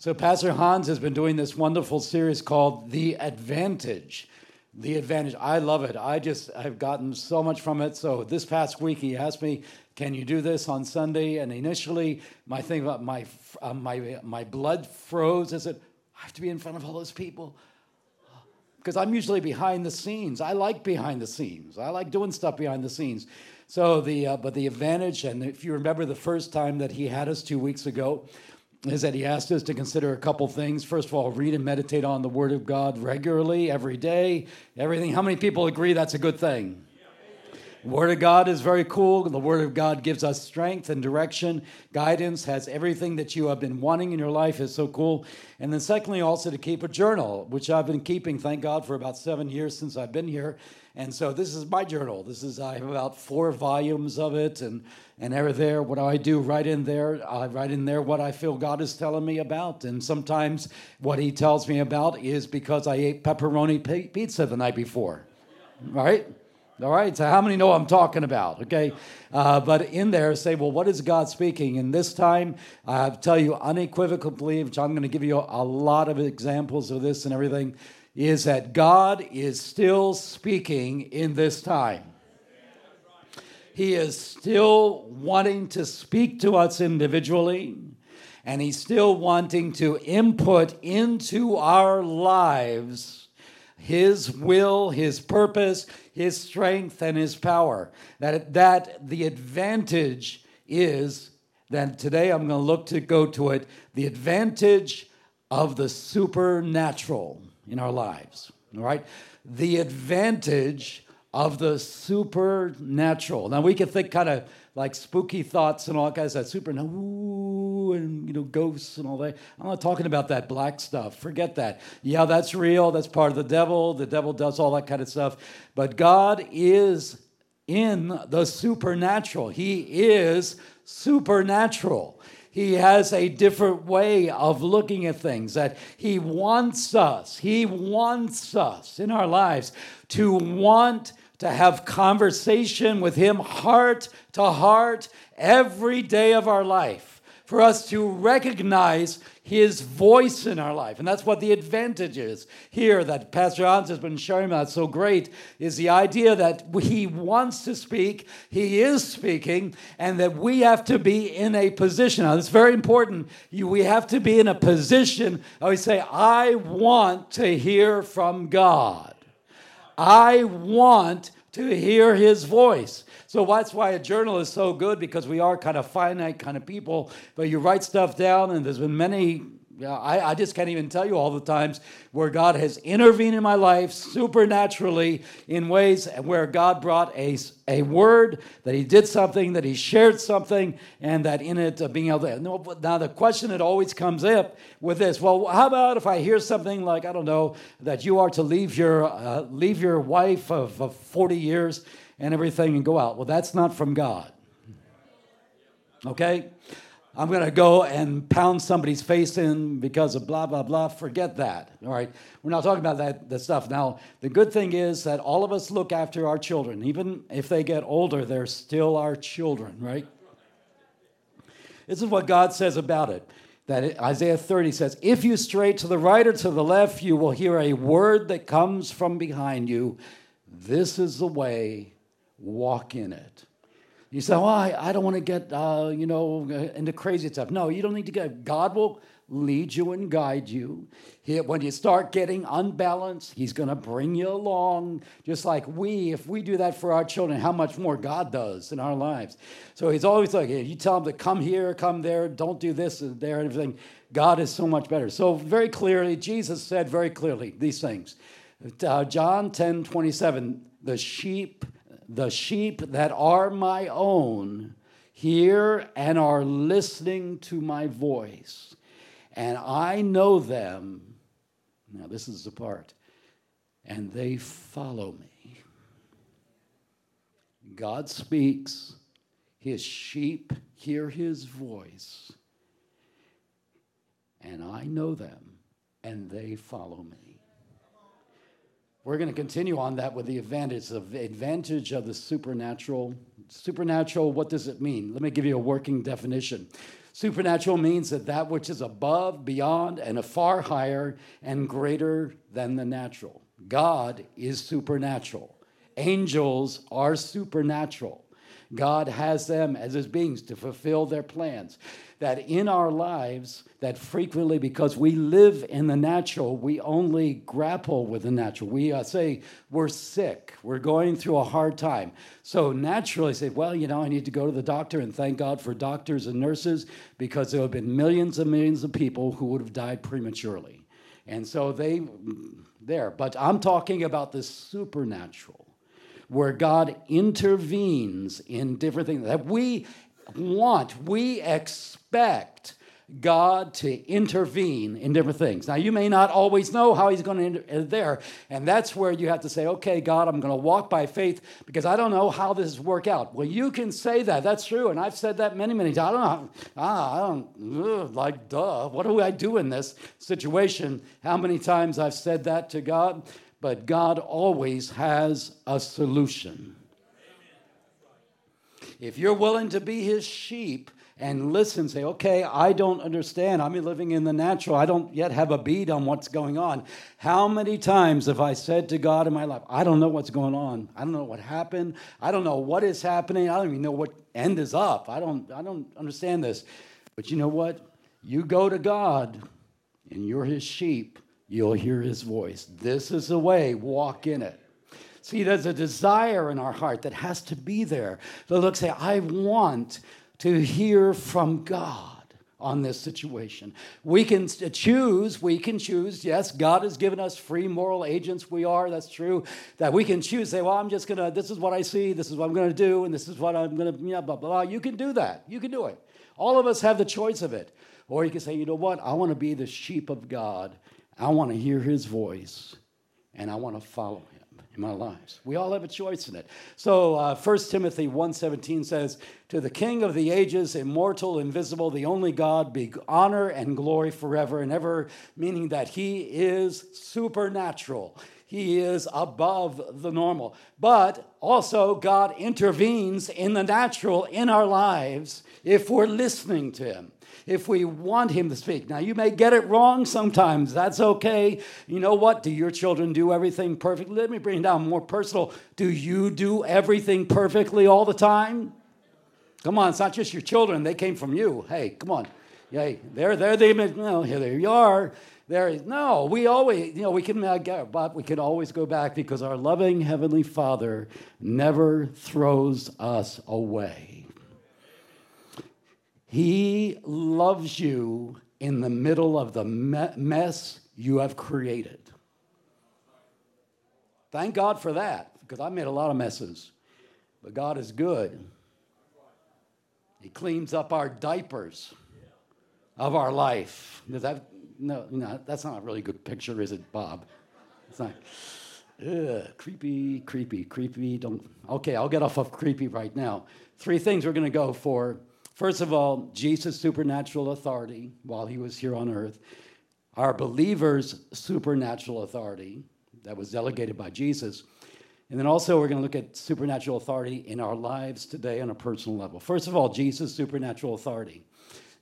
So, Pastor Hans has been doing this wonderful series called The Advantage. The Advantage. I love it. I just, I've gotten so much from it. So, this past week, he asked me, Can you do this on Sunday? And initially, my thing about my, uh, my, my blood froze. I said, I have to be in front of all those people because I'm usually behind the scenes. I like behind the scenes. I like doing stuff behind the scenes. So the uh, but the advantage, and if you remember the first time that he had us two weeks ago, is that he asked us to consider a couple things. First of all, read and meditate on the Word of God regularly, every day, everything. How many people agree that's a good thing? Word of God is very cool. The Word of God gives us strength and direction, guidance, has everything that you have been wanting in your life. is so cool. And then, secondly, also to keep a journal, which I've been keeping, thank God, for about seven years since I've been here. And so this is my journal. This is I have about four volumes of it, and and ever there, what I do? Right in there, I write in there what I feel God is telling me about, and sometimes what He tells me about is because I ate pepperoni pizza the night before, right? All right, so how many know I'm talking about? Okay, uh, but in there, say, well, what is God speaking? And this time, I tell you unequivocally, which I'm going to give you a lot of examples of this and everything is that God is still speaking in this time. He is still wanting to speak to us individually, and He's still wanting to input into our lives His will, His purpose, His strength, and His power. That, that the advantage is that today I'm going to look to go to it the advantage of the supernatural in our lives. All right? The advantage of the supernatural. Now we can think kind of like spooky thoughts and all kinds of super and you know ghosts and all that. I'm not talking about that black stuff. Forget that. Yeah, that's real. That's part of the devil. The devil does all that kind of stuff. But God is in the supernatural. He is supernatural he has a different way of looking at things that he wants us he wants us in our lives to want to have conversation with him heart to heart every day of our life for us to recognize his voice in our life. And that's what the advantage is here that Pastor Hans has been sharing about so great is the idea that he wants to speak, he is speaking, and that we have to be in a position. Now, it's very important. We have to be in a position, I always say, I want to hear from God. I want to hear his voice. So that's why a journal is so good because we are kind of finite kind of people. But you write stuff down, and there's been many. Yeah, I, I just can't even tell you all the times where God has intervened in my life supernaturally in ways where God brought a, a word, that He did something, that He shared something, and that in it uh, being able to. Now, the question that always comes up with this well, how about if I hear something like, I don't know, that you are to leave your, uh, leave your wife of, of 40 years and everything and go out. Well, that's not from God. Okay? I'm going to go and pound somebody's face in because of blah, blah, blah. Forget that. All right? We're not talking about that, that stuff. Now, the good thing is that all of us look after our children. Even if they get older, they're still our children, right? This is what God says about it. That Isaiah 30 says, If you stray to the right or to the left, you will hear a word that comes from behind you. This is the way walk in it. You say, "Well, I, I don't want to get uh, you know into crazy stuff." No, you don't need to get. God will lead you and guide you. He, when you start getting unbalanced, He's going to bring you along. Just like we, if we do that for our children, how much more God does in our lives. So He's always like, hey, you tell them to come here, come there, don't do this and there, and everything. God is so much better. So very clearly, Jesus said very clearly these things. Uh, John 10 27, the sheep the sheep that are my own hear and are listening to my voice, and I know them. Now, this is the part, and they follow me. God speaks, his sheep hear his voice, and I know them, and they follow me. We're going to continue on that with the advantage of the advantage of the supernatural. Supernatural, what does it mean? Let me give you a working definition. Supernatural means that that which is above, beyond, and a far higher and greater than the natural. God is supernatural. Angels are supernatural. God has them as his beings to fulfill their plans. That in our lives, that frequently, because we live in the natural, we only grapple with the natural. We uh, say we're sick, we're going through a hard time. So naturally, say, well, you know, I need to go to the doctor, and thank God for doctors and nurses, because there have been millions and millions of people who would have died prematurely. And so they, there. But I'm talking about the supernatural where God intervenes in different things that we want, we expect God to intervene in different things. Now, you may not always know how He's going to enter there, and that's where you have to say, okay, God, I'm going to walk by faith because I don't know how this work out. Well, you can say that. That's true, and I've said that many, many times. I don't know. Ah, I don't, ugh, like, duh, what do I do in this situation? How many times I've said that to God? but God always has a solution. If you're willing to be his sheep and listen, say, okay, I don't understand. I'm living in the natural. I don't yet have a bead on what's going on. How many times have I said to God in my life, I don't know what's going on. I don't know what happened. I don't know what is happening. I don't even know what end is up. I don't, I don't understand this. But you know what? You go to God and you're his sheep you'll hear his voice. This is the way, walk in it. See, there's a desire in our heart that has to be there. To look, say, I want to hear from God on this situation. We can uh, choose, we can choose. Yes, God has given us free moral agents. We are, that's true. That we can choose, say, well, I'm just gonna, this is what I see, this is what I'm gonna do, and this is what I'm gonna, yeah, blah, blah, blah. You can do that. You can do it. All of us have the choice of it. Or you can say, you know what? I wanna be the sheep of God I want to hear his voice and I want to follow him in my lives. We all have a choice in it. So uh, 1 Timothy 1.17 says, To the King of the ages, immortal, invisible, the only God, be honor and glory forever and ever, meaning that he is supernatural. He is above the normal. But also, God intervenes in the natural in our lives if we're listening to him if we want Him to speak. Now, you may get it wrong sometimes. That's okay. You know what? Do your children do everything perfectly? Let me bring it down more personal. Do you do everything perfectly all the time? Come on, it's not just your children. They came from you. Hey, come on. Hey, there, there they, well, here, there you are. There is no. We always, you know, we can, uh, but we can always go back because our loving heavenly Father never throws us away. He loves you in the middle of the mess you have created. Thank God for that, because I made a lot of messes. But God is good. He cleans up our diapers of our life. Does that, no, no, that's not a really good picture, is it, Bob? It's not. Ugh, creepy, creepy, creepy. Don't. Okay, I'll get off of creepy right now. Three things we're going to go for First of all, Jesus' supernatural authority while he was here on earth, our believers' supernatural authority that was delegated by Jesus. And then also, we're going to look at supernatural authority in our lives today on a personal level. First of all, Jesus' supernatural authority.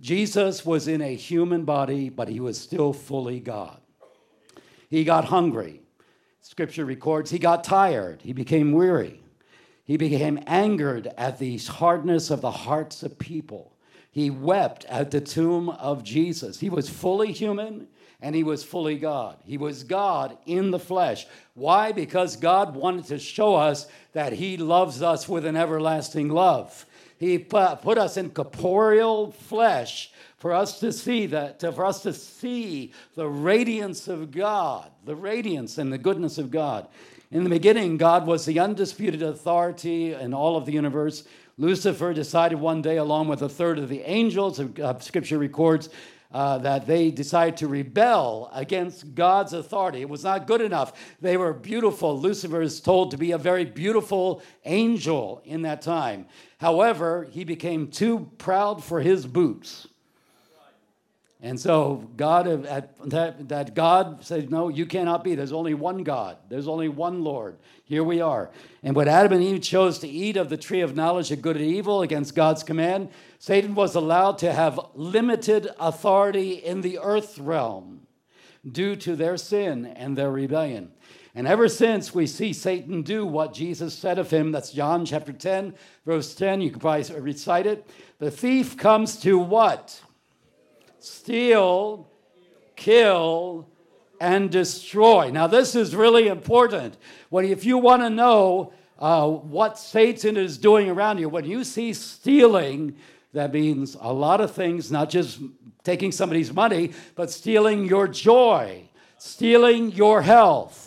Jesus was in a human body, but he was still fully God. He got hungry. Scripture records he got tired, he became weary. He became angered at the hardness of the hearts of people. He wept at the tomb of Jesus. He was fully human and he was fully God. He was God in the flesh. Why? Because God wanted to show us that he loves us with an everlasting love. He put us in corporeal flesh for us to see that, for us to see the radiance of God, the radiance and the goodness of God. In the beginning, God was the undisputed authority in all of the universe. Lucifer decided one day, along with a third of the angels, uh, scripture records, uh, that they decided to rebel against God's authority. It was not good enough. They were beautiful. Lucifer is told to be a very beautiful angel in that time. However, he became too proud for his boots. And so God that, that God said, No, you cannot be. There's only one God. There's only one Lord. Here we are. And when Adam and Eve chose to eat of the tree of knowledge of good and evil against God's command, Satan was allowed to have limited authority in the earth realm due to their sin and their rebellion. And ever since we see Satan do what Jesus said of him, that's John chapter 10, verse 10, you can probably recite it. The thief comes to what? Steal, kill, and destroy. Now, this is really important. When, if you want to know uh, what Satan is doing around you, when you see stealing, that means a lot of things, not just taking somebody's money, but stealing your joy, stealing your health.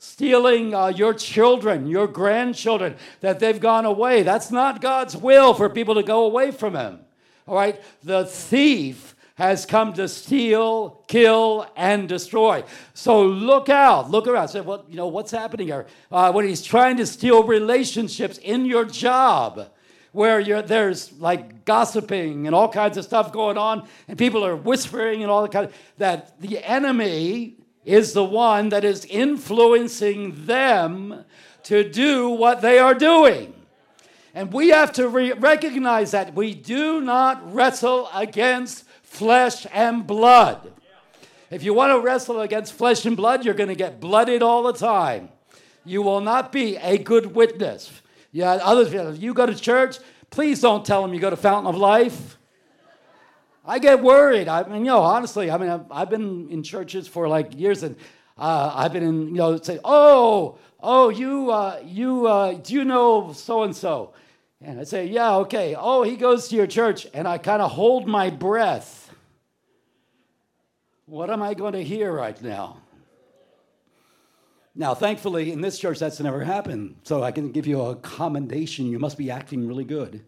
Stealing uh, your children, your grandchildren, that they've gone away. That's not God's will for people to go away from Him. All right? The thief has come to steal, kill, and destroy. So look out, look around. Say, well, you know, what's happening here? Uh, when he's trying to steal relationships in your job, where there's like gossiping and all kinds of stuff going on, and people are whispering and all that kind of that the enemy is the one that is influencing them to do what they are doing. And we have to re- recognize that we do not wrestle against flesh and blood. If you want to wrestle against flesh and blood, you're going to get blooded all the time. You will not be a good witness. Yeah, others, you go to church, please don't tell them you go to Fountain of Life. I get worried. I mean, you know, honestly, I mean, I've, I've been in churches for like years, and uh, I've been in, you know, say, oh, oh, you, uh, you, uh, do you know so and so? And I say, yeah, okay. Oh, he goes to your church, and I kind of hold my breath what am I going to hear right now? Now, thankfully, in this church, that's never happened. So I can give you a commendation. You must be acting really good.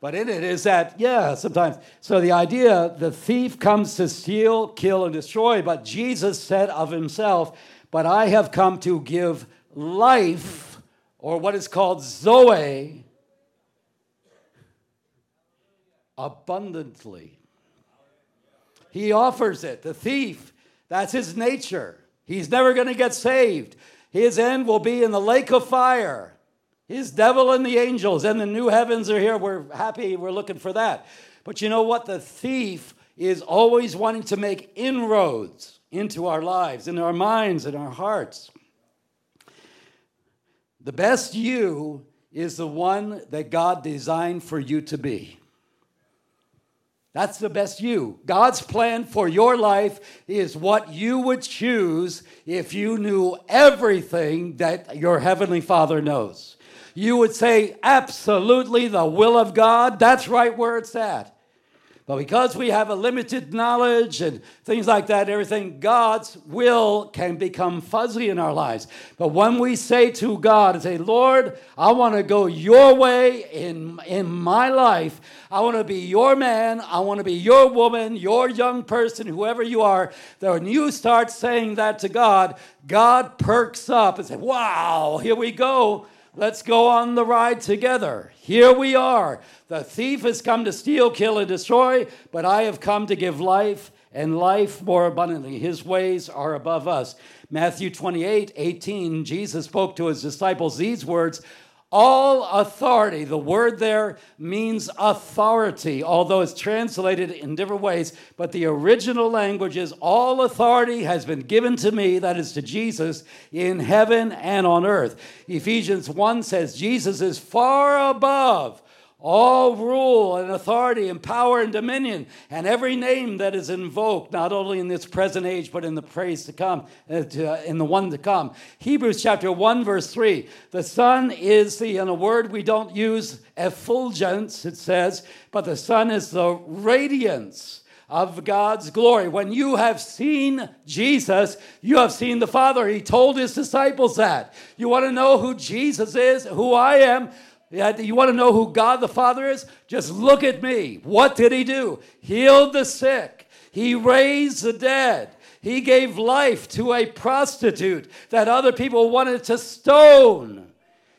But in it is that, yeah, sometimes. So the idea the thief comes to steal, kill, and destroy. But Jesus said of himself, But I have come to give life, or what is called Zoe, abundantly. He offers it. The thief, that's his nature. He's never going to get saved. His end will be in the lake of fire. His devil and the angels and the new heavens are here. We're happy. We're looking for that. But you know what? The thief is always wanting to make inroads into our lives, in our minds, in our hearts. The best you is the one that God designed for you to be. That's the best you. God's plan for your life is what you would choose if you knew everything that your Heavenly Father knows. You would say, absolutely, the will of God, that's right where it's at. But because we have a limited knowledge and things like that, everything, God's will can become fuzzy in our lives. But when we say to God and say, Lord, I want to go your way in, in my life, I want to be your man, I want to be your woman, your young person, whoever you are, that when you start saying that to God, God perks up and says, Wow, here we go. Let's go on the ride together. Here we are. The thief has come to steal, kill, and destroy, but I have come to give life and life more abundantly. His ways are above us. Matthew 28 18, Jesus spoke to his disciples these words all authority, the word there means authority, although it's translated in different ways, but the original language is all authority has been given to me, that is to Jesus, in heaven and on earth. Ephesians 1 says Jesus is far above all rule and authority and power and dominion and every name that is invoked, not only in this present age, but in the praise to come, uh, uh, in the one to come. Hebrews chapter 1, verse 3. The Son is the, in a word we don't use, effulgence, it says, but the Son is the radiance of God's glory. When you have seen Jesus, you have seen the Father. He told his disciples that. You want to know who Jesus is, who I am? You want to know who God the Father is? Just look at me. What did he do? Healed the sick. He raised the dead. He gave life to a prostitute that other people wanted to stone.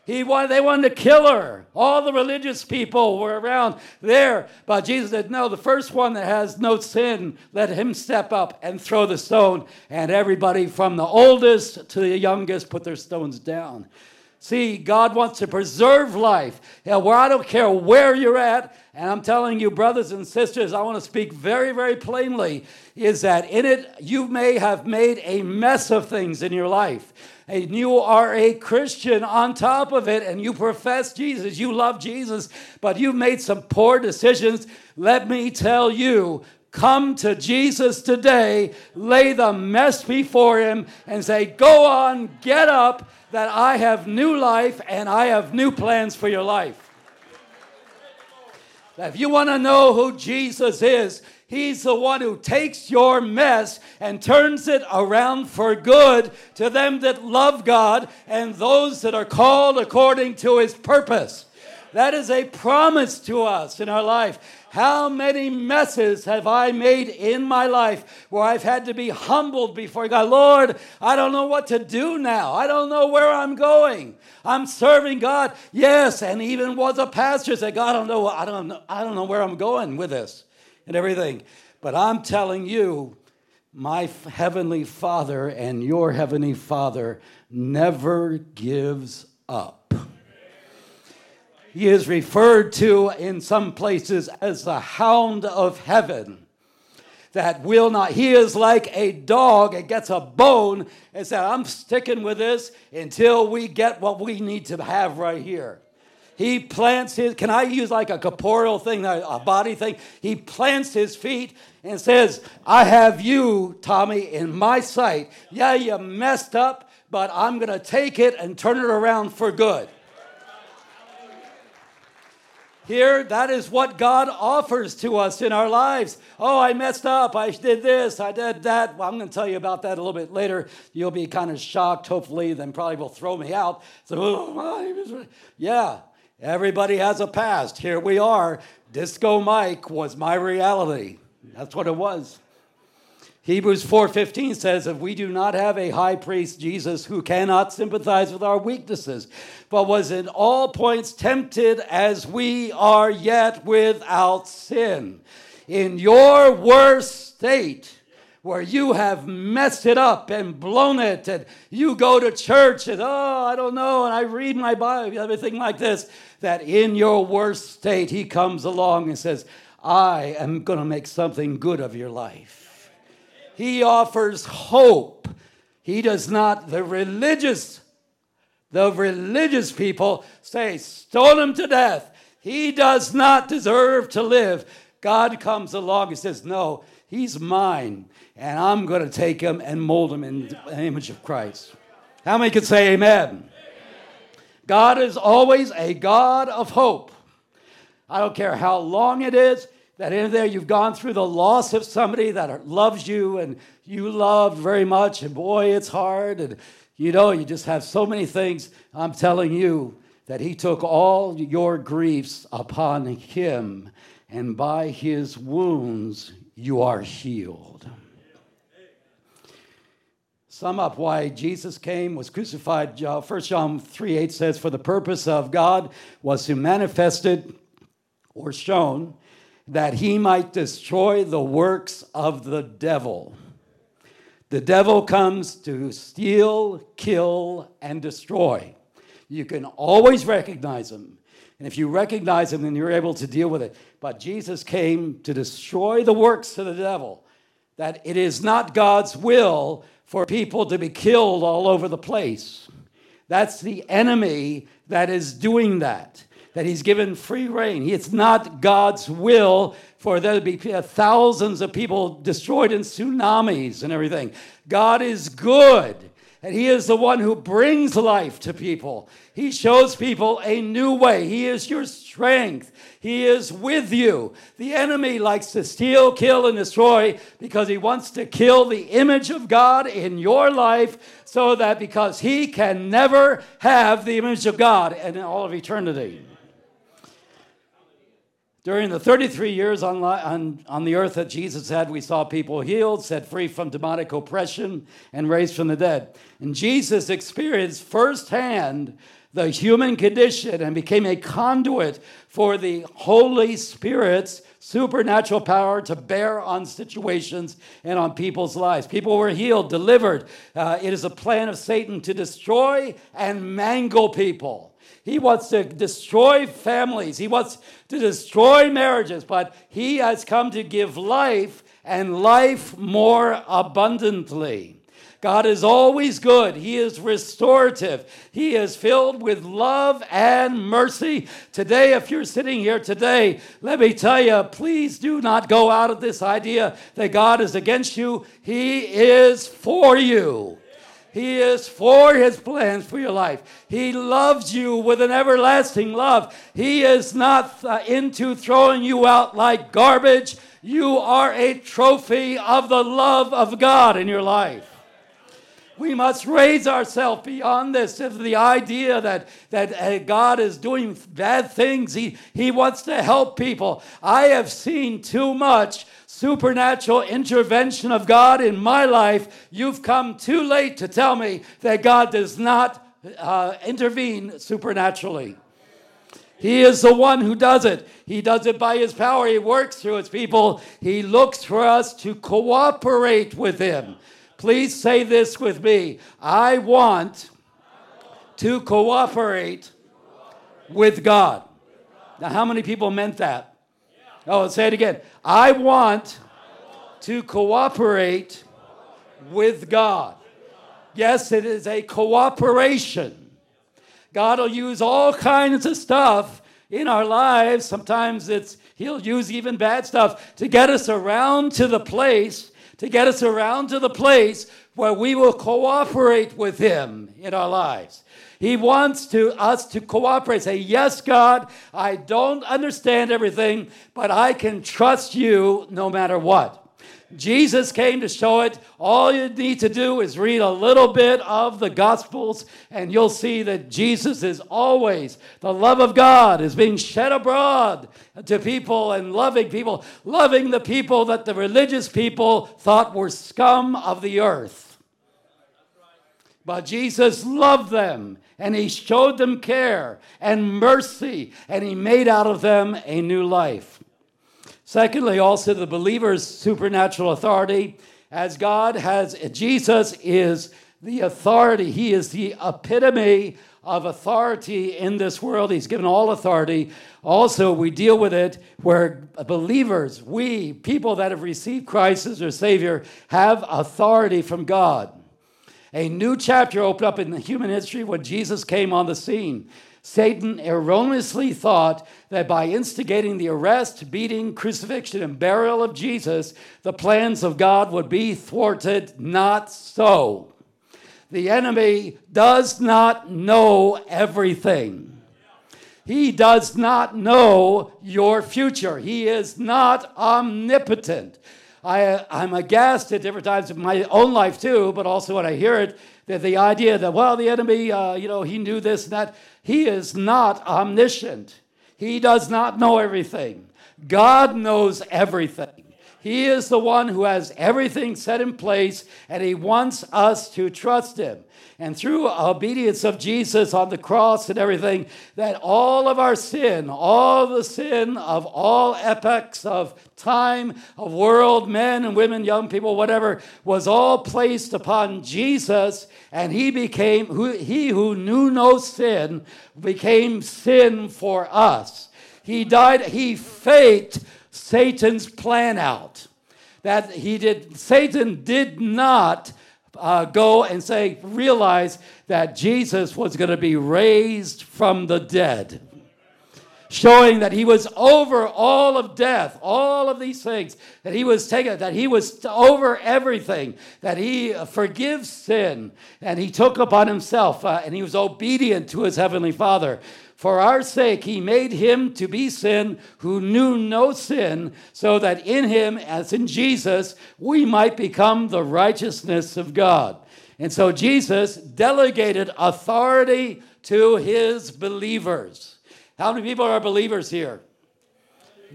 He wanted, they wanted to kill her. All the religious people were around there. But Jesus said, No, the first one that has no sin, let him step up and throw the stone. And everybody from the oldest to the youngest put their stones down. See, God wants to preserve life. Yeah, where I don't care where you're at, and I'm telling you, brothers and sisters, I want to speak very, very plainly, is that in it you may have made a mess of things in your life. And you are a Christian on top of it, and you profess Jesus, you love Jesus, but you've made some poor decisions. Let me tell you, come to Jesus today, lay the mess before him, and say, Go on, get up that I have new life and I have new plans for your life. If you want to know who Jesus is, He's the one who takes your mess and turns it around for good to them that love God and those that are called according to His purpose. That is a promise to us in our life. How many messes have I made in my life where I've had to be humbled before God? Lord, I don't know what to do now. I don't know where I'm going. I'm serving God. Yes, and even was a pastor said, God, I don't know, I don't know, I don't know where I'm going with this and everything. But I'm telling you, my heavenly Father and your heavenly Father never gives up. He is referred to in some places as the hound of heaven that will not. He is like a dog that gets a bone and says, I'm sticking with this until we get what we need to have right here. He plants his, can I use like a corporeal thing, a body thing? He plants his feet and says, I have you, Tommy, in my sight. Yeah, you messed up, but I'm going to take it and turn it around for good. Here, that is what God offers to us in our lives. Oh, I messed up. I did this. I did that. Well, I'm going to tell you about that a little bit later. You'll be kind of shocked, hopefully, then probably will throw me out. So, oh, yeah, everybody has a past. Here we are. Disco Mike was my reality. That's what it was. Hebrews 4:15 says if we do not have a high priest Jesus who cannot sympathize with our weaknesses but was in all points tempted as we are yet without sin in your worst state where you have messed it up and blown it and you go to church and oh I don't know and I read my Bible everything like this that in your worst state he comes along and says I am going to make something good of your life he offers hope. He does not, the religious, the religious people say, stone him to death. He does not deserve to live. God comes along and says, No, he's mine, and I'm going to take him and mold him in the image of Christ. How many can say amen? God is always a God of hope. I don't care how long it is, that in there you've gone through the loss of somebody that loves you and you love very much, and boy, it's hard. And you know, you just have so many things. I'm telling you that He took all your griefs upon Him, and by His wounds you are healed. Sum up why Jesus came, was crucified. 1 John 3 8 says, For the purpose of God was to manifest it or shown that he might destroy the works of the devil. The devil comes to steal, kill, and destroy. You can always recognize him. And if you recognize him, then you're able to deal with it. But Jesus came to destroy the works of the devil. That it is not God's will for people to be killed all over the place. That's the enemy that is doing that that he's given free rein. It's not God's will for there to be uh, thousands of people destroyed in tsunamis and everything. God is good. And he is the one who brings life to people. He shows people a new way. He is your strength. He is with you. The enemy likes to steal, kill, and destroy because he wants to kill the image of God in your life so that because he can never have the image of God in all of eternity. During the 33 years on, on, on the earth that Jesus had, we saw people healed, set free from demonic oppression, and raised from the dead. And Jesus experienced firsthand the human condition and became a conduit for the Holy Spirit's supernatural power to bear on situations and on people's lives. People were healed, delivered. Uh, it is a plan of Satan to destroy and mangle people. He wants to destroy families. He wants to destroy marriages, but he has come to give life and life more abundantly. God is always good. He is restorative. He is filled with love and mercy. Today, if you're sitting here today, let me tell you, please do not go out of this idea that God is against you. He is for you. He is for his plans for your life. He loves you with an everlasting love. He is not uh, into throwing you out like garbage. You are a trophy of the love of God in your life. We must raise ourselves beyond this of the idea that, that uh, God is doing bad things. He, he wants to help people. I have seen too much supernatural intervention of God in my life. You've come too late to tell me that God does not uh, intervene supernaturally. He is the one who does it. He does it by his power. He works through his people. He looks for us to cooperate with him. Please say this with me. I want to cooperate with God. Now, how many people meant that? Oh, say it again. I want to cooperate with God. Yes, it is a cooperation. God will use all kinds of stuff in our lives. Sometimes it's He'll use even bad stuff to get us around to the place to get us around to the place where we will cooperate with Him in our lives. He wants to us to cooperate. Say, yes, God, I don't understand everything, but I can trust you no matter what. Jesus came to show it. All you need to do is read a little bit of the Gospels, and you'll see that Jesus is always, the love of God is being shed abroad to people and loving people, loving the people that the religious people thought were scum of the earth. But Jesus loved them and he showed them care and mercy and he made out of them a new life. Secondly, also the believer's supernatural authority, as God has, Jesus is the authority. He is the epitome of authority in this world. He's given all authority. Also, we deal with it where believers, we, people that have received Christ as their Savior, have authority from God. A new chapter opened up in the human history when Jesus came on the scene. Satan erroneously thought that by instigating the arrest, beating, crucifixion, and burial of Jesus, the plans of God would be thwarted. Not so. The enemy does not know everything. He does not know your future. He is not omnipotent. I, I'm aghast at different times in my own life too, but also when I hear it, that the idea that, well, the enemy, uh, you know, he knew this and that. He is not omniscient. He does not know everything. God knows everything. He is the one who has everything set in place, and He wants us to trust Him. And through obedience of Jesus on the cross and everything, that all of our sin, all the sin of all epochs of time, of world, men and women, young people, whatever, was all placed upon Jesus, and He became, who, He who knew no sin, became sin for us. He died, He faked Satan's plan out. That he did, Satan did not uh, go and say, realize that Jesus was going to be raised from the dead. Showing that he was over all of death, all of these things, that he was taken, that he was over everything, that he forgives sin, and he took upon himself, uh, and he was obedient to his heavenly Father. For our sake, he made him to be sin who knew no sin, so that in him, as in Jesus, we might become the righteousness of God. And so Jesus delegated authority to his believers. How many people are believers here?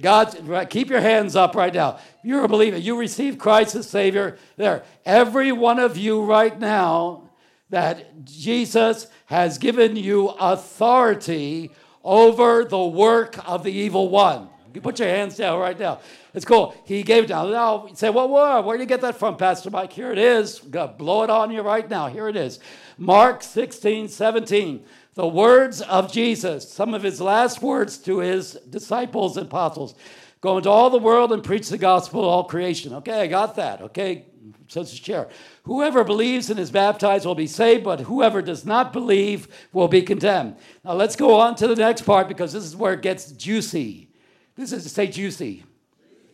God, keep your hands up right now. You're a believer. You receive Christ as Savior. There. Every one of you right now that Jesus has given you authority over the work of the evil one. You put your hands down right now. It's cool. He gave it down. Now you say, well, where, where did you get that from, Pastor Mike? Here it is. God, blow it on you right now. Here it is. Mark 16, 17. The words of Jesus, some of his last words to his disciples and apostles. Go into all the world and preach the gospel to all creation. Okay, I got that. Okay, says the chair. Whoever believes and is baptized will be saved, but whoever does not believe will be condemned. Now let's go on to the next part because this is where it gets juicy. This is say juicy.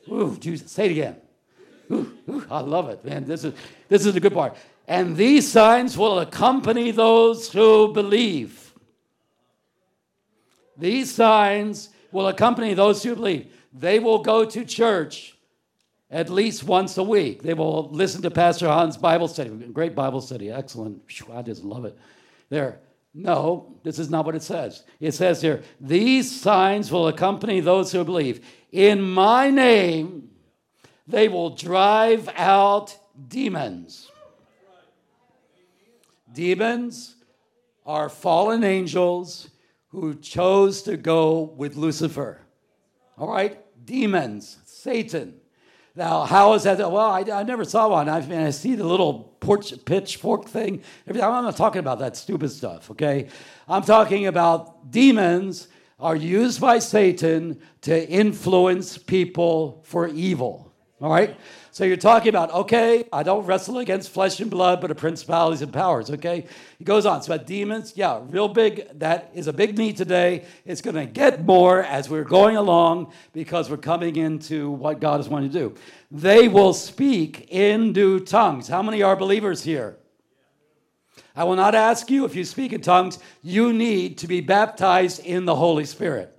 Ooh, juicy. Say it again. Ooh, ooh, I love it, man. This is this is the good part. And these signs will accompany those who believe. These signs will accompany those who believe. They will go to church at least once a week. They will listen to Pastor Hans' Bible study. Great Bible study, excellent. I just love it. There. No, this is not what it says. It says here, these signs will accompany those who believe. In my name, they will drive out demons. Demons are fallen angels who chose to go with Lucifer. All right? Demons, Satan. Now, how is that? Well, I, I never saw one. I mean, I see the little porch, pitchfork thing. I'm not talking about that stupid stuff, okay? I'm talking about demons are used by Satan to influence people for evil, all right? So you're talking about, okay, I don't wrestle against flesh and blood, but the principalities and powers, okay? He goes on. So demons, yeah, real big. That is a big need today. It's going to get more as we're going along because we're coming into what God is wanting to do. They will speak in new tongues. How many are believers here? I will not ask you if you speak in tongues, you need to be baptized in the Holy Spirit.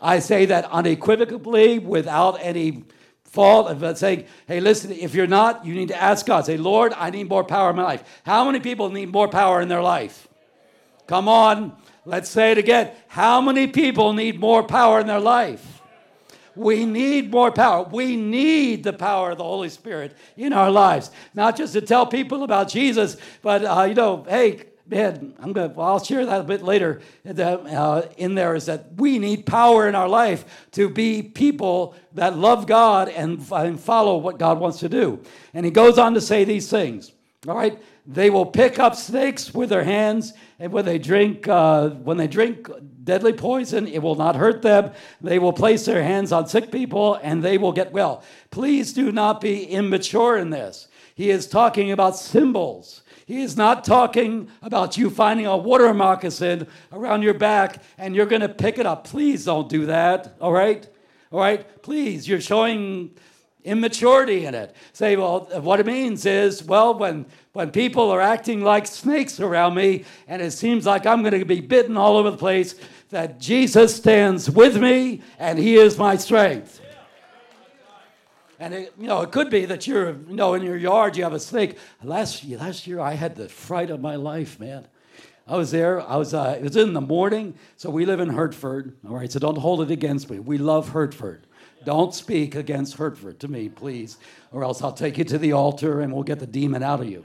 I say that unequivocally without any fault of saying, hey, listen, if you're not, you need to ask God. Say, Lord, I need more power in my life. How many people need more power in their life? Come on, let's say it again. How many people need more power in their life? We need more power. We need the power of the Holy Spirit in our lives. Not just to tell people about Jesus, but, uh, you know, hey, man, I'm gonna, well, I'll share that a bit later. Uh, in there is that we need power in our life to be people that love God and, and follow what God wants to do. And he goes on to say these things. All right, they will pick up snakes with their hands, and when they drink, uh, when they drink deadly poison, it will not hurt them. They will place their hands on sick people, and they will get well. Please do not be immature in this. He is talking about symbols. He is not talking about you finding a water moccasin around your back and you're going to pick it up. Please don't do that, all right? All right? Please, you're showing immaturity in it. Say, well, what it means is, well, when, when people are acting like snakes around me and it seems like I'm going to be bitten all over the place, that Jesus stands with me and he is my strength. And it, you know, it could be that you're, you know, in your yard you have a snake. Last last year I had the fright of my life, man. I was there. I was. Uh, it was in the morning. So we live in Hertford. All right. So don't hold it against me. We love Hertford. Don't speak against Hertford to me, please, or else I'll take you to the altar and we'll get the demon out of you.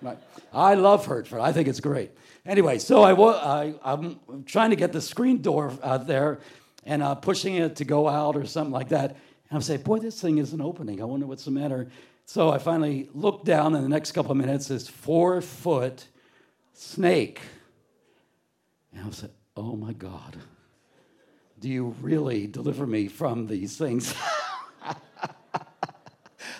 Right. I love Hertford. I think it's great. Anyway, so I, I I'm trying to get the screen door out there and uh, pushing it to go out or something like that. And I'm saying, boy, this thing isn't opening. I wonder what's the matter. So I finally looked down in the next couple of minutes, this four foot snake. And I said, oh my God, do you really deliver me from these things?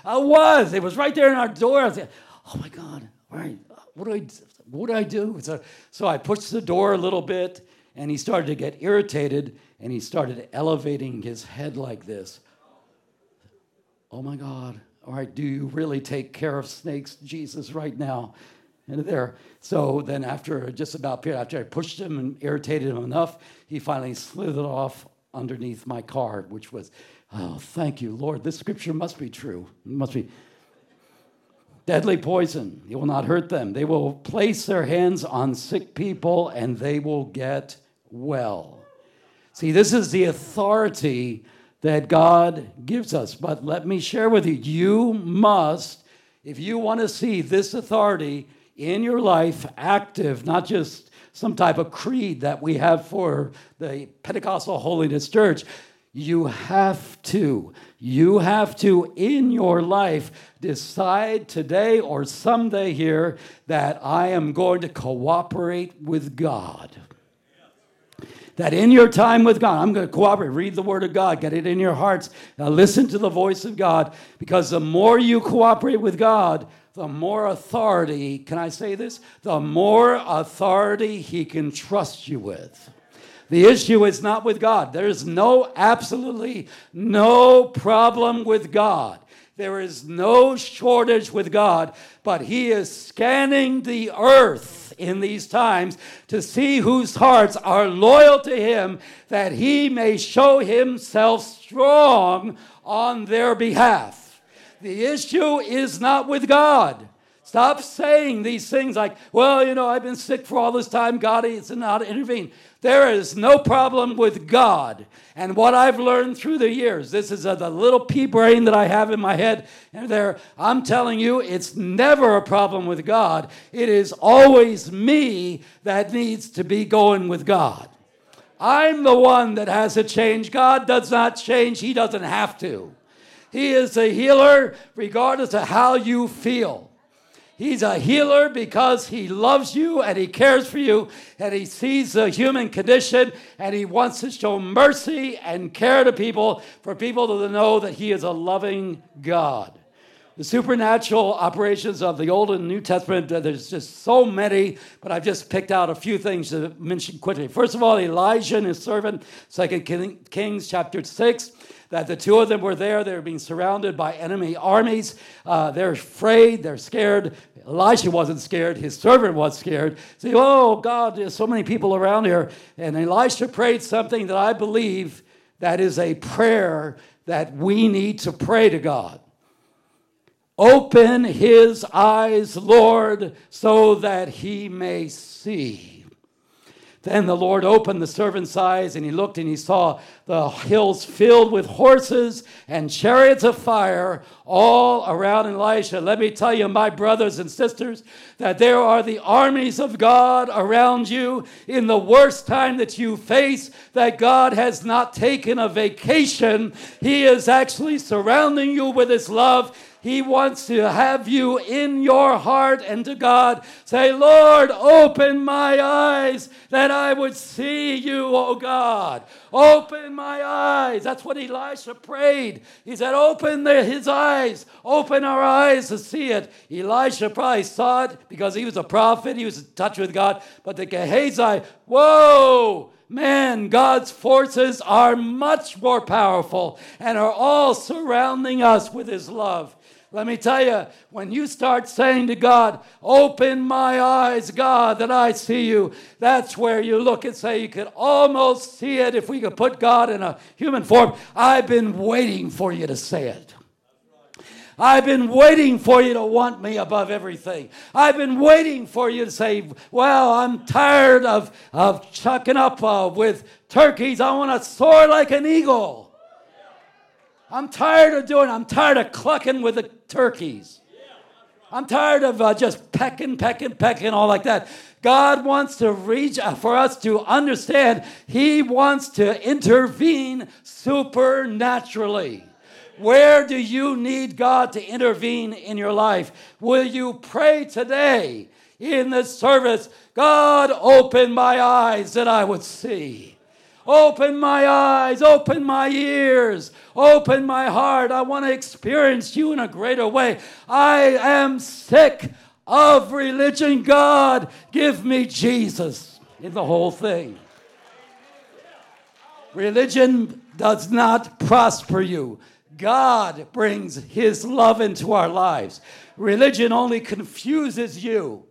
I was. It was right there in our door. I like, oh my God, right, what do I, what do I do? So, so I pushed the door a little bit, and he started to get irritated, and he started elevating his head like this oh my God, all right, do you really take care of snakes, Jesus, right now? And there. So then, after just about period, after I pushed him and irritated him enough, he finally slithered off underneath my car, which was, oh, thank you, Lord. This scripture must be true. It must be. Deadly poison. It will not hurt them. They will place their hands on sick people and they will get well. See, this is the authority that God gives us. But let me share with you you must, if you want to see this authority in your life active, not just some type of creed that we have for the Pentecostal Holiness Church. You have to, you have to in your life decide today or someday here that I am going to cooperate with God that in your time with God, I'm going to cooperate, read the Word of God, get it in your hearts, now listen to the voice of God, because the more you cooperate with God, the more authority, can I say this? The more authority He can trust you with. The issue is not with God. There's no, absolutely no problem with God. There is no shortage with God, but He is scanning the earth in these times to see whose hearts are loyal to Him, that He may show Himself strong on their behalf. The issue is not with God. Stop saying these things like, well, you know, I've been sick for all this time. God is not intervene. There is no problem with God. And what I've learned through the years, this is a, the little pea brain that I have in my head. And there, I'm telling you, it's never a problem with God. It is always me that needs to be going with God. I'm the one that has to change. God does not change, He doesn't have to. He is a healer regardless of how you feel. He's a healer because he loves you and he cares for you and he sees the human condition and he wants to show mercy and care to people for people to know that he is a loving God. The supernatural operations of the Old and New Testament, uh, there's just so many, but I've just picked out a few things to mention quickly. First of all, Elijah and his servant, Second Kings chapter 6 that the two of them were there. They were being surrounded by enemy armies. Uh, they're afraid, they're scared. Elisha wasn't scared, his servant was scared. Say, oh God, there's so many people around here. And Elisha prayed something that I believe that is a prayer that we need to pray to God. Open his eyes, Lord, so that he may see. Then the Lord opened the servant's eyes, and he looked and he saw the hills filled with horses and chariots of fire all around Elisha. Let me tell you, my brothers and sisters, that there are the armies of God around you in the worst time that you face, that God has not taken a vacation. He is actually surrounding you with his love. He wants to have you in your heart and to God say, Lord, open my eyes that I would see you, oh God. Open my eyes. That's what Elisha prayed. He said, Open the, his eyes. Open our eyes to see it. Elisha probably saw it because he was a prophet. He was in touch with God. But the Gehazi, whoa, man, God's forces are much more powerful and are all surrounding us with his love. Let me tell you, when you start saying to God, Open my eyes, God, that I see you, that's where you look and say, You could almost see it if we could put God in a human form. I've been waiting for you to say it. I've been waiting for you to want me above everything. I've been waiting for you to say, Well, I'm tired of, of chucking up uh, with turkeys. I want to soar like an eagle. I'm tired of doing I'm tired of clucking with the turkeys. I'm tired of uh, just pecking, pecking, pecking, all like that. God wants to reach uh, for us to understand. He wants to intervene supernaturally. Where do you need God to intervene in your life? Will you pray today in this service? God, open my eyes that I would see. Open my eyes, open my ears, open my heart. I want to experience you in a greater way. I am sick of religion. God, give me Jesus in the whole thing. Religion does not prosper you. God brings His love into our lives. Religion only confuses you.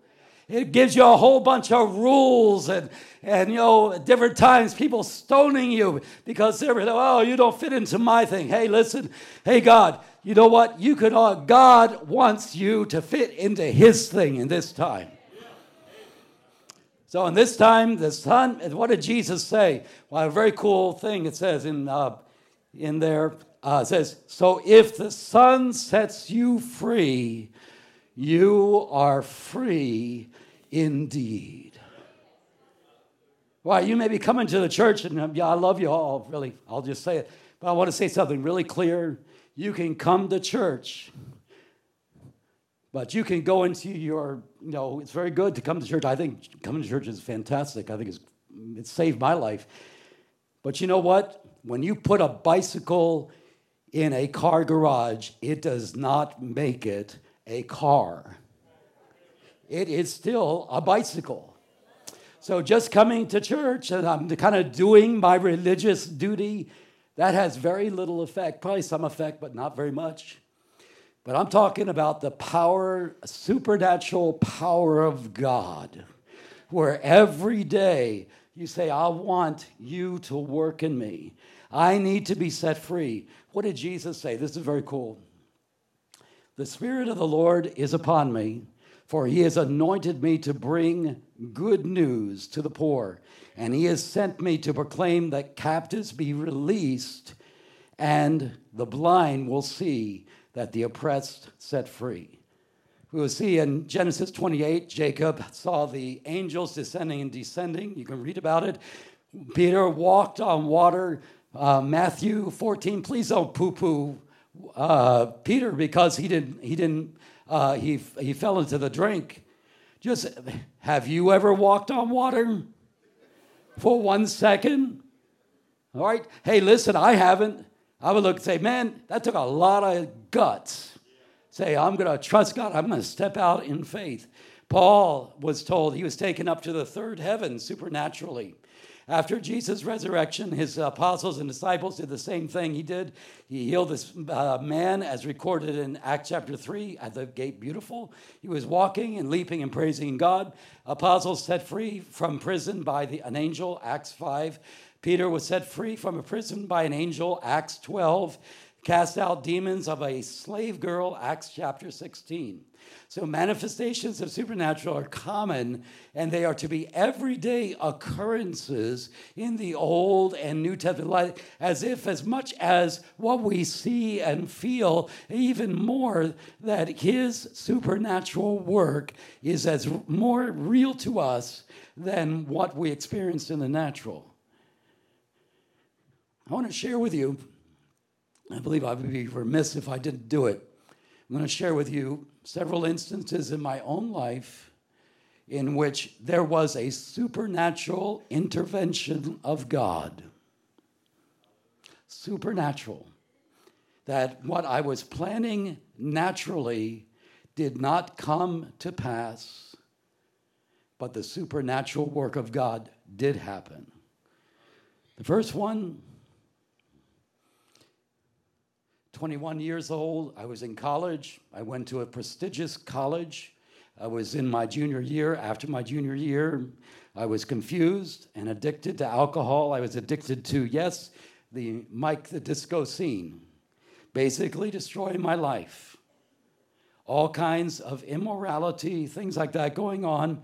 It gives you a whole bunch of rules and, and you know, different times people stoning you because they're, oh, you don't fit into my thing. Hey, listen, hey, God, you know what? You could, uh, God wants you to fit into his thing in this time. So in this time, the Son, what did Jesus say? Well, a very cool thing it says in, uh, in there. Uh, it says, so if the Son sets you free, You are free indeed. Why, you may be coming to the church, and um, yeah, I love you all, really. I'll just say it. But I want to say something really clear. You can come to church, but you can go into your, you know, it's very good to come to church. I think coming to church is fantastic. I think it's, it saved my life. But you know what? When you put a bicycle in a car garage, it does not make it a car. It is still a bicycle. So just coming to church and I'm kind of doing my religious duty, that has very little effect, probably some effect, but not very much. But I'm talking about the power, supernatural power of God, where every day you say, I want you to work in me. I need to be set free. What did Jesus say? This is very cool. The Spirit of the Lord is upon me, for he has anointed me to bring good news to the poor, and he has sent me to proclaim that captives be released, and the blind will see, that the oppressed set free. We will see in Genesis 28, Jacob saw the angels descending and descending. You can read about it. Peter walked on water. Uh, Matthew 14, please don't poo poo uh, Peter because he didn't, he didn't, uh, he, he fell into the drink. Just have you ever walked on water for one second? All right. Hey, listen, I haven't. I would look and say, man, that took a lot of guts. Say, I'm going to trust God. I'm going to step out in faith. Paul was told he was taken up to the third heaven supernaturally. After Jesus' resurrection, his apostles and disciples did the same thing he did. He healed this uh, man, as recorded in Acts chapter 3 at the gate beautiful. He was walking and leaping and praising God. Apostles set free from prison by the, an angel, Acts 5. Peter was set free from a prison by an angel, Acts 12. Cast out demons of a slave girl, Acts chapter 16. So, manifestations of supernatural are common and they are to be everyday occurrences in the Old and New Testament, as if, as much as what we see and feel, even more that His supernatural work is as more real to us than what we experienced in the natural. I want to share with you, I believe I would be remiss if I didn't do it. I'm going to share with you several instances in my own life in which there was a supernatural intervention of God. Supernatural. That what I was planning naturally did not come to pass, but the supernatural work of God did happen. The first one 21 years old. I was in college. I went to a prestigious college. I was in my junior year. After my junior year, I was confused and addicted to alcohol. I was addicted to, yes, the Mike the Disco scene, basically destroying my life. All kinds of immorality, things like that going on.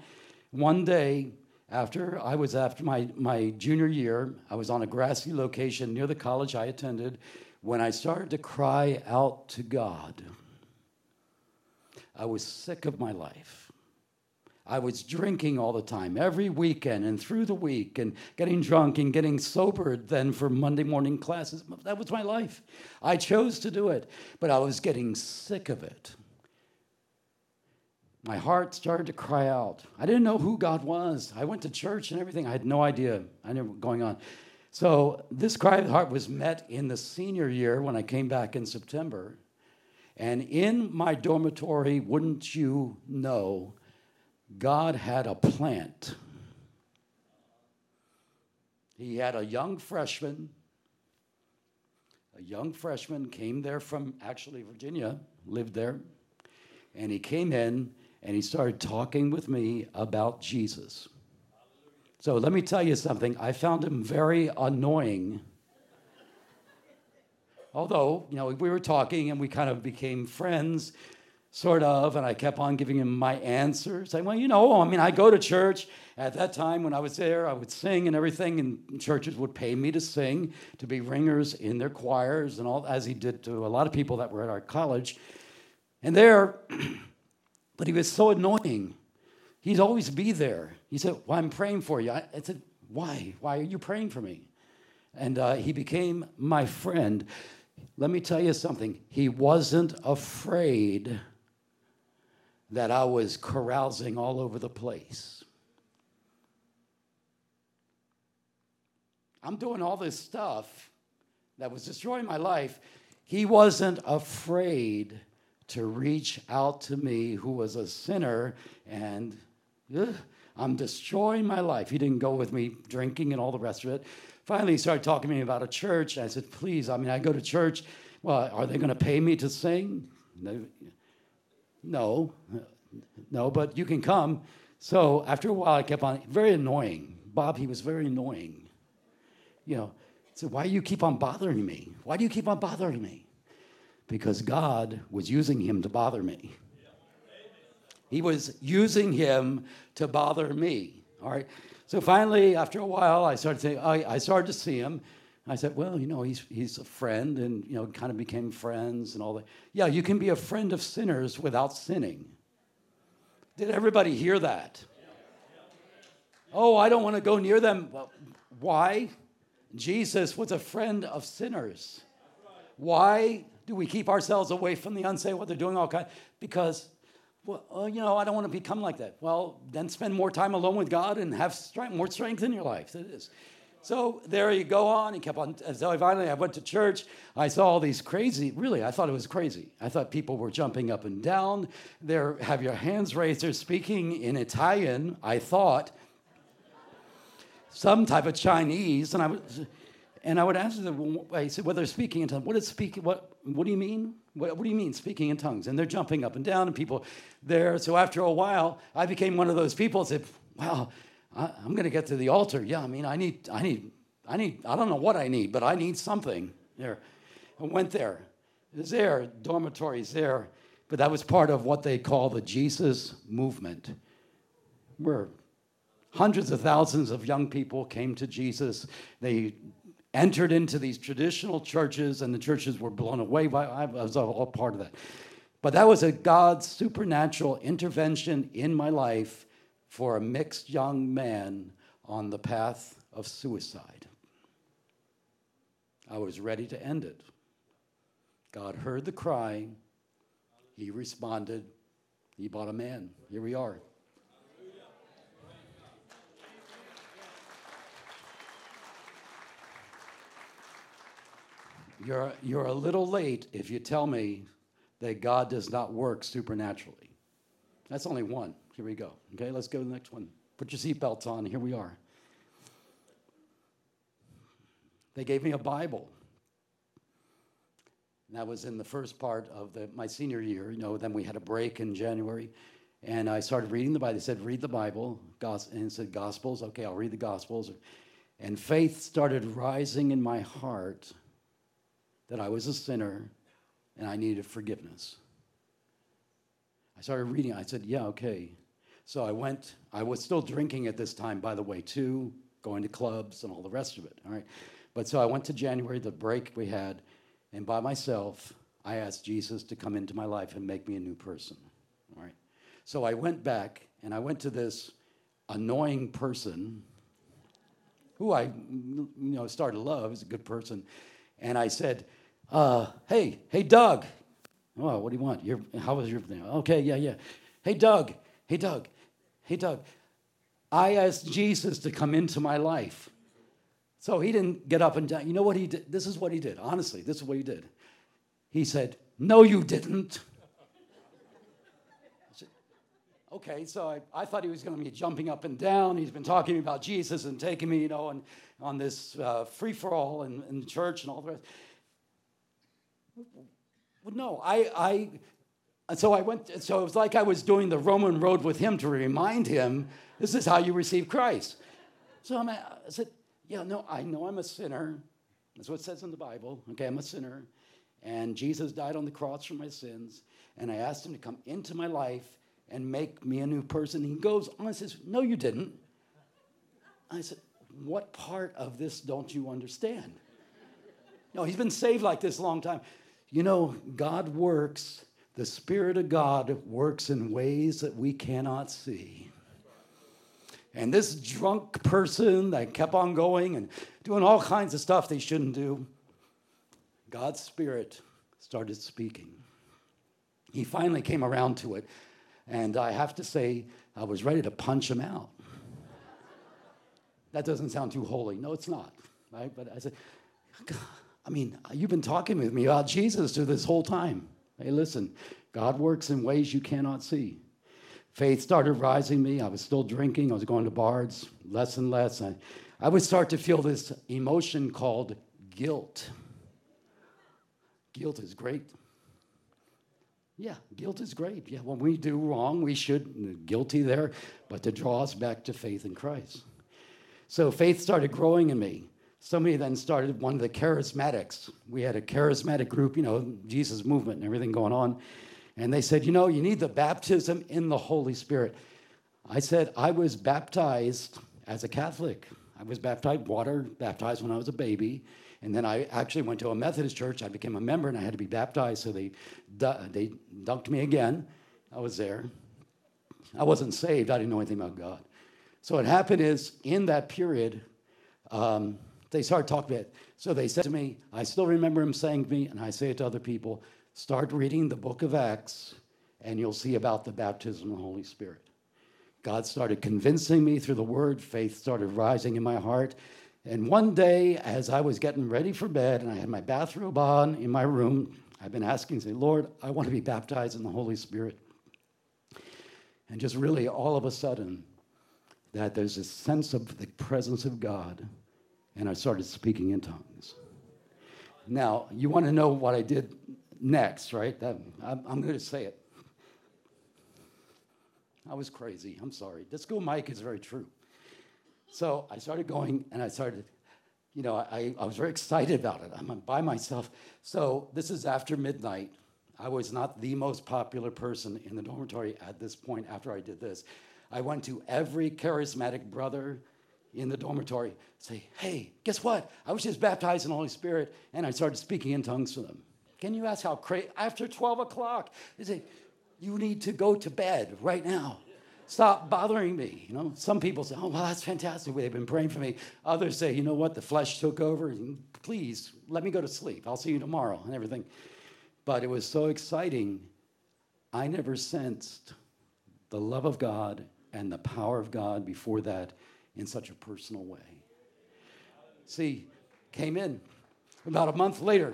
One day, after I was after my, my junior year, I was on a grassy location near the college I attended when I started to cry out to God, I was sick of my life. I was drinking all the time, every weekend and through the week, and getting drunk and getting sobered then for Monday morning classes. That was my life. I chose to do it, but I was getting sick of it. My heart started to cry out. I didn't know who God was. I went to church and everything. I had no idea. I knew what was going on. So this cry of the heart was met in the senior year when I came back in September. And in my dormitory, wouldn't you know, God had a plant. He had a young freshman. A young freshman came there from actually Virginia, lived there. And he came in and he started talking with me about Jesus. So let me tell you something. I found him very annoying. Although, you know, we were talking and we kind of became friends, sort of, and I kept on giving him my answers. Saying, well, you know, I mean, I go to church. At that time, when I was there, I would sing and everything, and churches would pay me to sing, to be ringers in their choirs, and all, as he did to a lot of people that were at our college. And there, But he was so annoying. He'd always be there. He said, Well, I'm praying for you. I, said, Why? Why are you praying for me? And uh, he became my friend. Let me tell you something. He wasn't afraid that I was carousing all over the place. I'm doing all this stuff that was destroying my life. He wasn't afraid to reach out to me, who was a sinner, and I'm destroying my life. He didn't go with me drinking and all the rest of it. Finally, he started talking to me about a church. I said, please, I mean, I go to church. Well, are they going to pay me to sing? No, no, but you can come. So after a while, I kept on, very annoying. Bob, he was very annoying. You know, so why do you keep on bothering me? Why do you keep on bothering me? Because God was using him to bother me. He was using him to bother me. All right. So finally, after a while, I started to, I, I started to see him. I said, well, you know, he's, he's a friend and, you know, kind of became friends and all that. Yeah, you can be a friend of sinners without sinning. Did everybody hear that? Oh, I don't want to go near them. Why? Jesus was a friend of sinners. Why do we keep ourselves away from the unsaved, what they're doing all kind? Because, well, uh, you know, I don't want to become like that. Well, then spend more time alone with God and have strength, more strength in your life. It is. So there you go on. He kept on. So finally, I went to church. I saw all these crazy. Really, I thought it was crazy. I thought people were jumping up and down. There, have your hands raised. They're speaking in Italian. I thought some type of Chinese, and I was, and I would ask them. I said, "Well, they're speaking in. What is speaking? What? What do you mean? What, what do you mean speaking in tongues?" And they're jumping up and down, and people there. So after a while, I became one of those people. Said, "Wow." I, am going to get to the altar. Yeah, I mean, I need, I need, I need, I don't know what I need, but I need something there. I went there. It was there, dormitories there, but that was part of what they call the Jesus movement, where hundreds of thousands of young people came to Jesus. They entered into these traditional churches, and the churches were blown away by. I was all part of that. But that was a God's supernatural intervention in my life for a mixed young man on the path of suicide. I was ready to end it. God heard the cry, He responded, He bought a man. Here we are. You're, you're a little late if you tell me that God does not work supernaturally. That's only one. Here we go. Okay, let's go to the next one. Put your seatbelts on. Here we are. They gave me a Bible. And that was in the first part of the, my senior year. You know, then we had a break in January. And I started reading the Bible. They said, read the Bible. And it said, Gospels. Okay, I'll read the Gospels. And faith started rising in my heart that I was a sinner and I needed forgiveness. I started reading. I said, yeah, okay. So I went, I was still drinking at this time, by the way, too, going to clubs and all the rest of it. All right. But so I went to January, the break we had, and by myself, I asked Jesus to come into my life and make me a new person. All right. So I went back and I went to this annoying person who I you know started to love. He's a good person. And I said, uh, hey, hey Doug. Oh, what do you want? You're, how was your thing? Okay, yeah, yeah. Hey Doug, hey Doug, Hey, Doug, I asked Jesus to come into my life. So he didn't get up and down. You know what he did? This is what he did. Honestly, this is what he did. He said, No, you didn't. Said, okay, so I, I thought he was going to be jumping up and down. He's been talking about Jesus and taking me, you know, and on this uh, free for all in, in church and all the rest. No, I, I and so I went, so it was like I was doing the Roman road with him to remind him, this is how you receive Christ. So I'm, i said, yeah, no, I know I'm a sinner. That's what it says in the Bible. Okay, I'm a sinner. And Jesus died on the cross for my sins. And I asked him to come into my life and make me a new person. He goes on and says, no, you didn't. I said, what part of this don't you understand? No, he's been saved like this a long time. You know, God works the Spirit of God works in ways that we cannot see. And this drunk person that kept on going and doing all kinds of stuff they shouldn't do, God's Spirit started speaking. He finally came around to it. And I have to say, I was ready to punch him out. that doesn't sound too holy. No, it's not, right? But I said, I mean, you've been talking with me about Jesus through this whole time. Hey, listen, God works in ways you cannot see. Faith started rising me. I was still drinking. I was going to bars less and less. I, I would start to feel this emotion called guilt. Guilt is great. Yeah, guilt is great. Yeah, when we do wrong, we should, guilty there, but to draw us back to faith in Christ. So faith started growing in me. Somebody then started one of the charismatics. We had a charismatic group, you know, Jesus movement and everything going on. And they said, you know, you need the baptism in the Holy Spirit. I said, I was baptized as a Catholic. I was baptized, water baptized when I was a baby. And then I actually went to a Methodist church. I became a member and I had to be baptized. So they, they dunked me again. I was there. I wasn't saved. I didn't know anything about God. So what happened is in that period, um, they started talking about it. So they said to me, I still remember him saying to me, and I say it to other people, start reading the book of Acts and you'll see about the baptism of the Holy Spirit. God started convincing me through the word, faith started rising in my heart. And one day, as I was getting ready for bed and I had my bathrobe on in my room, I've been asking, say, Lord, I want to be baptized in the Holy Spirit. And just really all of a sudden, that there's a sense of the presence of God, and I started speaking in tongues. Now, you want to know what I did next, right? That, I'm, I'm going to say it. I was crazy. I'm sorry. The school mic is very true. So I started going and I started, you know, I, I was very excited about it. I'm by myself. So this is after midnight. I was not the most popular person in the dormitory at this point after I did this. I went to every charismatic brother in the dormitory, say, hey, guess what? I was just baptized in the Holy Spirit, and I started speaking in tongues to them. Can you ask how crazy? After 12 o'clock, they say, you need to go to bed right now. Stop bothering me. You know, some people say, "Oh, well, that's fantastic. They've been praying for me." Others say, "You know what? The flesh took over. Please let me go to sleep. I'll see you tomorrow and everything." But it was so exciting. I never sensed the love of God and the power of God before that in such a personal way. See, came in about a month later.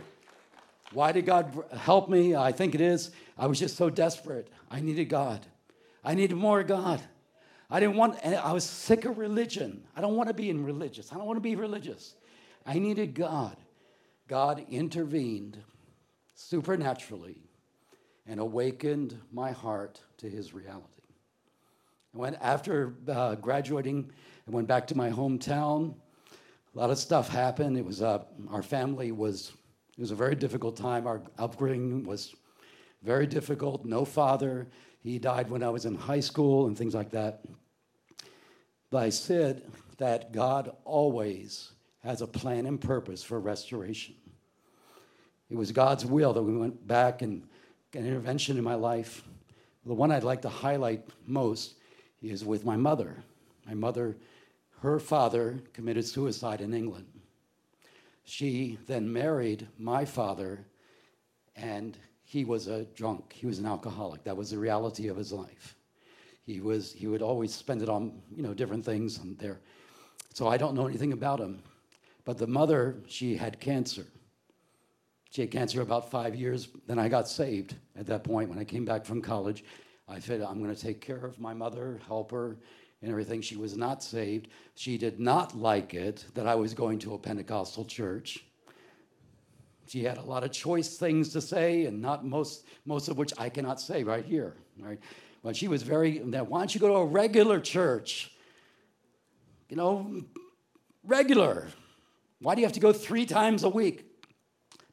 Why did God help me? I think it is. I was just so desperate. I needed God. I needed more God. I didn't want, I was sick of religion. I don't want to be in religious. I don't want to be religious. I needed God. God intervened supernaturally and awakened my heart to his reality. Went after uh, graduating, I went back to my hometown. A lot of stuff happened. It was uh, our family was it was a very difficult time. Our upbringing was very difficult. No father, he died when I was in high school and things like that. But I said that God always has a plan and purpose for restoration. It was God's will that we went back and an intervention in my life. The one I'd like to highlight most is with my mother. My mother, her father committed suicide in England. She then married my father, and he was a drunk. He was an alcoholic. That was the reality of his life. He was he would always spend it on you know different things and there. So I don't know anything about him. But the mother, she had cancer. She had cancer about five years. Then I got saved at that point when I came back from college. I said, I'm going to take care of my mother, help her, and everything. She was not saved. She did not like it that I was going to a Pentecostal church. She had a lot of choice things to say, and not most, most of which I cannot say right here. Right? But she was very, that why don't you go to a regular church? You know, regular. Why do you have to go three times a week?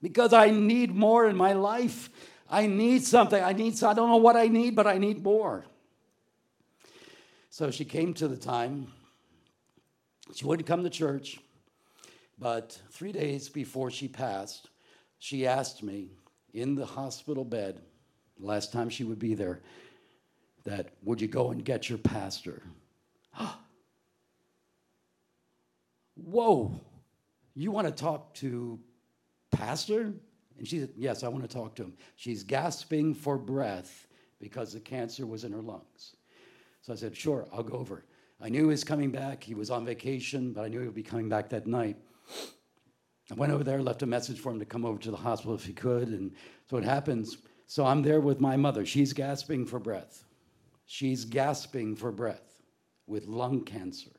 Because I need more in my life. I need something. I need, I don't know what I need, but I need more. So she came to the time. She wouldn't come to church, but three days before she passed, she asked me in the hospital bed, last time she would be there, that would you go and get your pastor? Whoa, you want to talk to pastor? And she said, Yes, I want to talk to him. She's gasping for breath because the cancer was in her lungs. So I said, Sure, I'll go over. I knew he was coming back. He was on vacation, but I knew he would be coming back that night. I went over there, left a message for him to come over to the hospital if he could. And so it happens. So I'm there with my mother. She's gasping for breath. She's gasping for breath with lung cancer.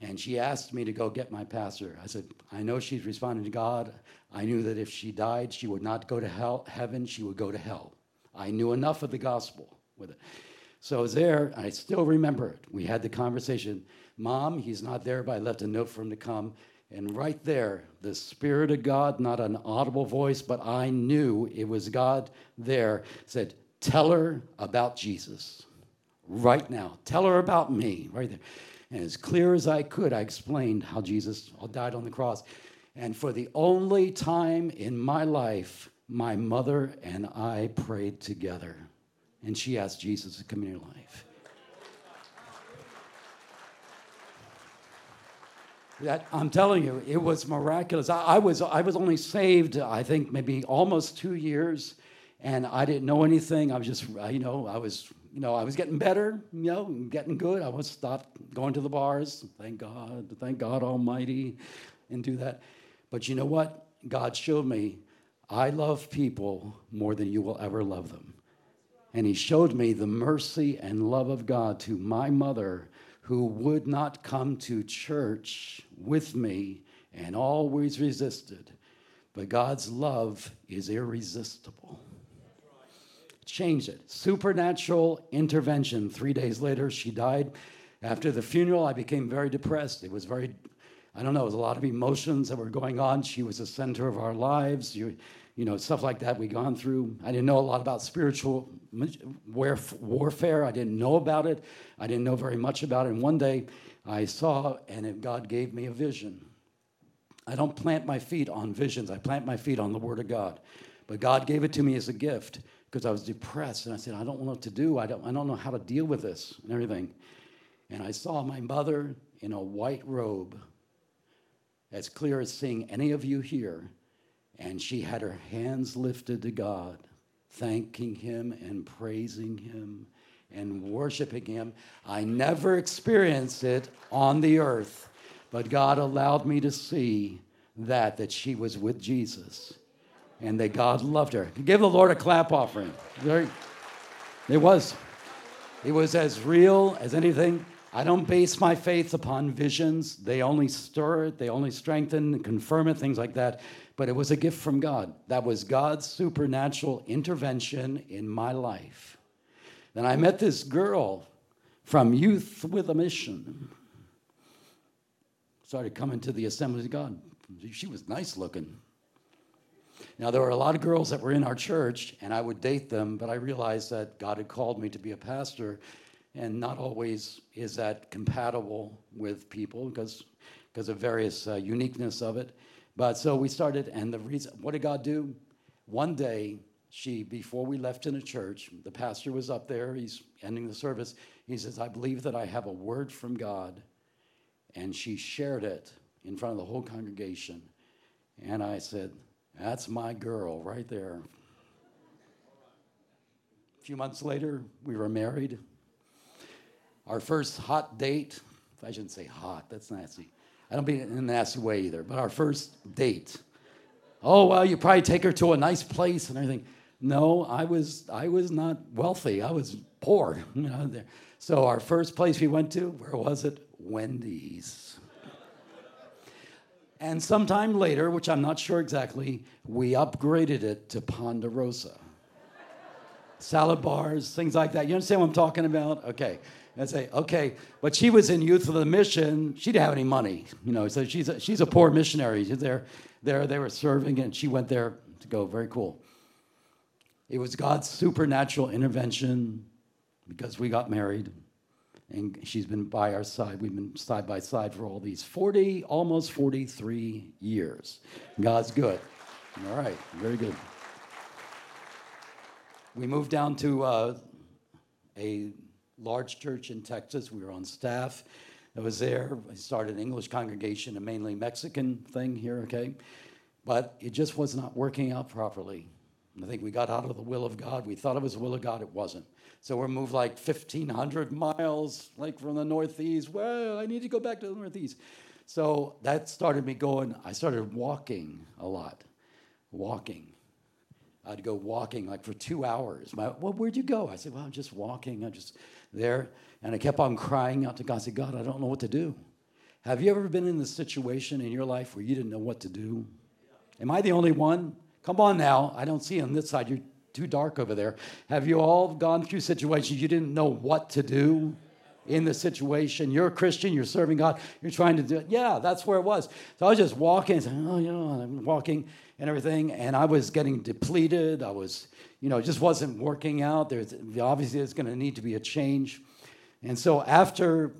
And she asked me to go get my pastor. I said, I know she's responding to God. I knew that if she died, she would not go to hell, heaven, she would go to hell. I knew enough of the gospel with it. So there, I still remember it. We had the conversation. Mom, he's not there, but I left a note for him to come. And right there, the Spirit of God, not an audible voice, but I knew it was God there, said, Tell her about Jesus right now. Tell her about me right there. And as clear as I could, I explained how Jesus died on the cross. And for the only time in my life, my mother and I prayed together. And she asked Jesus to come in her life. That I'm telling you, it was miraculous. I, I, was I was only saved, I think, maybe almost two years, and I didn't know anything. I was just, uh, you know, I was, you know, I was getting better, you know, getting good. I was stopped going to the bars. Thank God, thank God Almighty, and do that. But you know what? God showed me I love people more than you will ever love them. And He showed me the mercy and love of God to my mother who would not come to church with me and always resisted. But God's love is irresistible. Change it. Supernatural intervention. Three days later, she died. After the funeral, I became very depressed. It was very, I don't know, it was a lot of emotions that were going on. She was the center of our lives. You, you know, stuff like that we gone through. I didn't know a lot about spiritual warfare. I didn't know about it. I didn't know very much about it. And one day I saw, and God gave me a vision. I don't plant my feet on visions, I plant my feet on the Word of God. But God gave it to me as a gift because I was depressed. And I said, I don't know what to do. I don't, I don't know how to deal with this and everything. And I saw my mother in a white robe, as clear as seeing any of you here and she had her hands lifted to God, thanking Him and praising Him and worshiping Him. I never experienced it on the earth, but God allowed me to see that, that she was with Jesus and that God loved her. Give the Lord a clap offering. It was. It was as real as anything. I don't base my faith upon visions. They only stir it, they only strengthen, and confirm it, things like that but it was a gift from God. That was God's supernatural intervention in my life. Then I met this girl from Youth with a Mission. Started coming to the Assembly of God. She was nice looking. Now, there were a lot of girls that were in our church, and I would date them, but I realized that God had called me to be a pastor, and not always is that compatible with people because, because of various uh, uniqueness of it. But so we started, and the reason, what did God do? One day, she, before we left in a church, the pastor was up there, he's ending the service. He says, I believe that I have a word from God. And she shared it in front of the whole congregation. And I said, That's my girl right there. A few months later, we were married. Our first hot date, I shouldn't say hot, that's nasty. I don't mean in a nasty way either, but our first date. Oh, well, you probably take her to a nice place and everything. No, I was I was not wealthy. I was poor. You know, so our first place we went to, where was it? Wendy's. and sometime later, which I'm not sure exactly, we upgraded it to Ponderosa. Salad bars, things like that. You understand what I'm talking about? Okay. I say, okay, but she was in Youth of the Mission. She didn't have any money, you know, so she's a, she's a poor missionary. There, there, they were serving, and she went there to go. Very cool. It was God's supernatural intervention because we got married, and she's been by our side. We've been side by side for all these 40, almost 43 years. God's good. All right, very good. we moved down to uh, a large church in Texas. We were on staff. I was there. I started an English congregation, a mainly Mexican thing here, okay? But it just was not working out properly. I think we got out of the will of God. We thought it was the will of God, it wasn't. So we're moved like 1,500 miles, like from the Northeast. Well, I need to go back to the Northeast. So that started me going. I started walking a lot, walking. I'd go walking like for two hours. My, well, where'd you go? I said, well, I'm just walking. I'm just there. And I kept on crying out to God. I said, God, I don't know what to do. Have you ever been in this situation in your life where you didn't know what to do? Am I the only one? Come on now. I don't see on this side. You're too dark over there. Have you all gone through situations you didn't know what to do in the situation? You're a Christian, you're serving God, you're trying to do it. Yeah, that's where it was. So I was just walking, oh, you know, I'm walking and everything, and I was getting depleted. I was, you know, it just wasn't working out. There's obviously there's going to need to be a change. And so after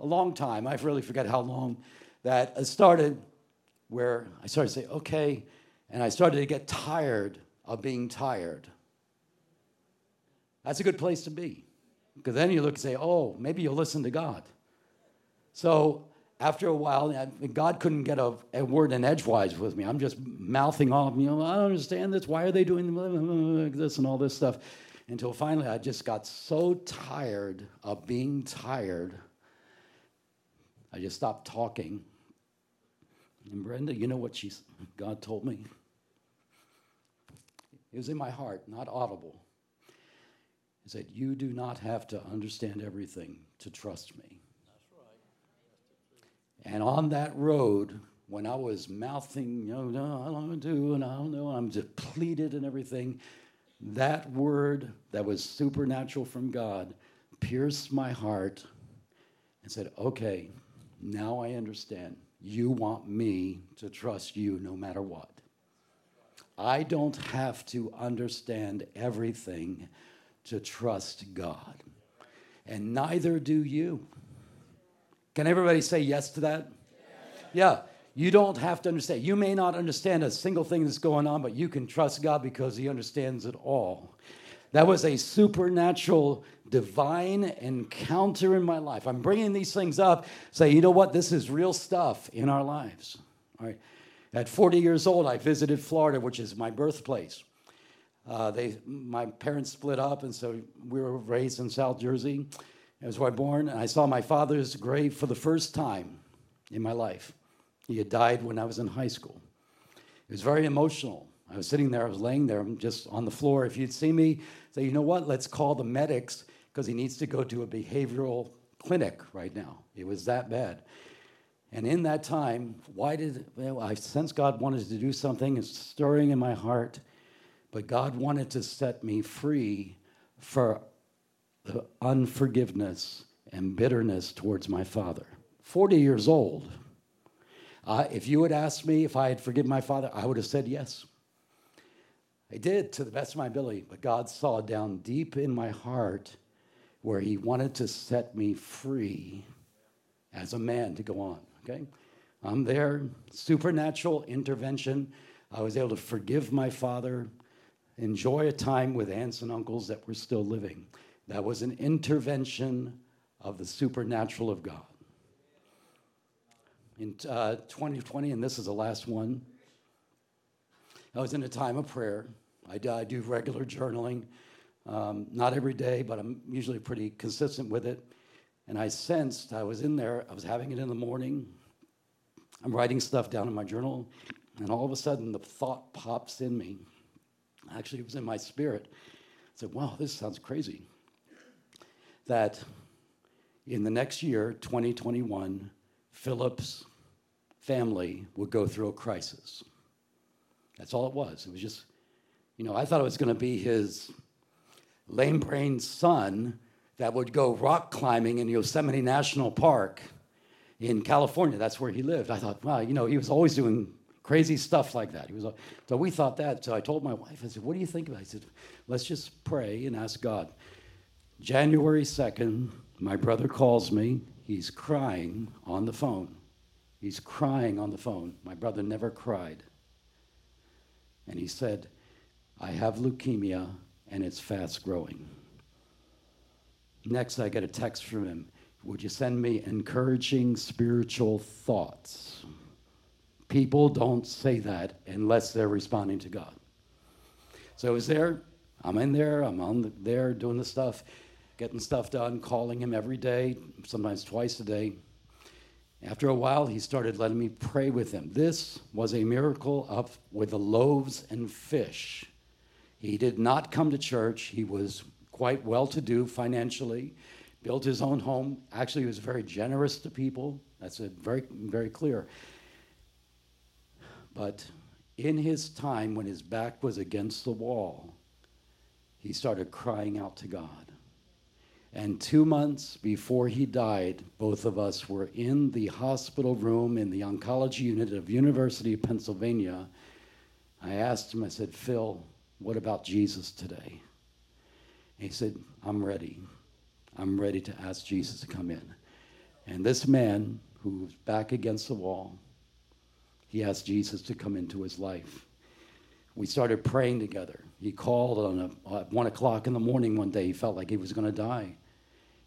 a long time, I really forget how long, that it started where I started to say, okay, and I started to get tired of being tired. That's a good place to be. Because then you look and say, oh, maybe you'll listen to God. So after a while, God couldn't get a, a, word in edgewise with me. I'm just mouthing off, you know, I don't understand this. Why are they doing this and all this stuff? Until finally, I just got so tired of being tired, I just stopped talking. And Brenda, you know what she, God told me? It was in my heart, not audible. He said, You do not have to understand everything to trust me. And on that road, when I was mouthing, you know, no, I don't do, and I don't know, I'm depleted and everything, that word that was supernatural from God pierced my heart and said, Okay, now I understand. You want me to trust you no matter what. I don't have to understand everything to trust God. And neither do you. Can everybody say yes to that? Yeah. You don't have to understand. You may not understand a single thing that's going on, but you can trust God because He understands it all. That was a supernatural, divine encounter in my life. I'm bringing these things up, say, you know what? This is real stuff in our lives. All right. At 40 years old, I visited Florida, which is my birthplace. Uh, they, my parents split up, and so we were raised in South Jersey. That's where I was born. And I saw my father's grave for the first time in my life. He had died when I was in high school. It was very emotional. I was sitting there, I was laying there, just on the floor. If you'd see me, say, you know what, let's call the medics because he needs to go to a behavioral clinic right now. It was that bad. And in that time, why did well, I sense God wanted to do something, it's stirring in my heart, but God wanted to set me free for the unforgiveness and bitterness towards my father. 40 years old. Uh, if you had asked me if I had forgiven my father, I would have said yes. I did to the best of my ability, but God saw down deep in my heart where He wanted to set me free as a man to go on. Okay? I'm there, supernatural intervention. I was able to forgive my father, enjoy a time with aunts and uncles that were still living. That was an intervention of the supernatural of God. In uh, 2020, and this is the last one, I was in a time of prayer. I, I do regular journaling, um, not every day, but I'm usually pretty consistent with it. And I sensed I was in there, I was having it in the morning. I'm writing stuff down in my journal, and all of a sudden the thought pops in me. Actually, it was in my spirit. I said, Wow, this sounds crazy. That in the next year, 2021, Philip's family would go through a crisis. That's all it was. It was just, you know, I thought it was going to be his lame brain son that would go rock climbing in Yosemite National Park in California. That's where he lived. I thought, wow, you know, he was always doing crazy stuff like that. He was, so we thought that. So I told my wife, I said, what do you think of it? I said, let's just pray and ask God. January 2nd, my brother calls me. He's crying on the phone. He's crying on the phone. My brother never cried. And he said, I have leukemia and it's fast growing. Next, I get a text from him Would you send me encouraging spiritual thoughts? People don't say that unless they're responding to God. So I was there. I'm in there. I'm on the, there doing the stuff, getting stuff done, calling him every day, sometimes twice a day. After a while, he started letting me pray with him. This was a miracle up with the loaves and fish. He did not come to church. He was quite well to do financially, built his own home. Actually, he was very generous to people. That's very, very clear. But in his time, when his back was against the wall, he started crying out to God. And two months before he died, both of us were in the hospital room in the oncology unit of University of Pennsylvania. I asked him, I said, Phil, what about Jesus today? he said, I'm ready. I'm ready to ask Jesus to come in. And this man, who was back against the wall, he asked Jesus to come into his life. We started praying together. He called on a, at one o'clock in the morning one day. He felt like he was going to die,